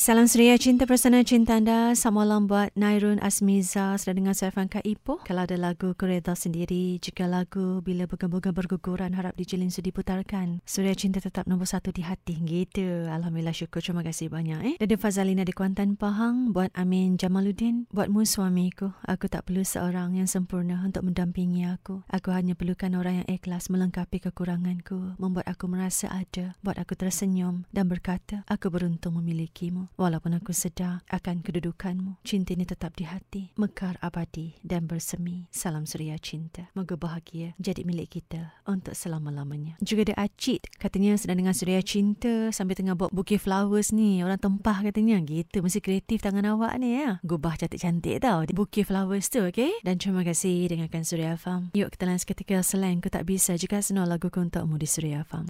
Salam Suria Cinta Persana Cinta Anda. Selamat malam buat Nairun Asmiza. Sedang dengar saya Kak Ipoh. Kalau ada lagu Kureda sendiri Jika lagu Bila Bukan-Bukan Berguguran Harap dijilin sudi putarkan. Suria Cinta tetap nombor satu di hati. Gitu. Alhamdulillah syukur. Terima kasih banyak eh. Dada Fazalina di Kuantan Pahang Buat Amin Jamaluddin Buatmu suamiku Aku tak perlu seorang yang sempurna Untuk mendampingi aku. Aku hanya perlukan orang yang ikhlas Melengkapi kekuranganku Membuat aku merasa ada Buat aku tersenyum Dan berkata Aku beruntung memilikimu Walaupun aku sedar akan kedudukanmu, cinta ini tetap di hati, mekar abadi dan bersemi. Salam suria cinta. Moga bahagia jadi milik kita untuk selama-lamanya. Juga ada Acid, katanya sedang dengan suria cinta sambil tengah buat bukit flowers ni. Orang tempah katanya. Gitu, mesti kreatif tangan awak ni ya. Gubah cantik-cantik tau. Bukit flowers tu, okay? Dan terima kasih dengarkan Suria Farm. Yuk kita lain seketika selain ku tak bisa jika senang lagu ku untukmu di Suria Farm.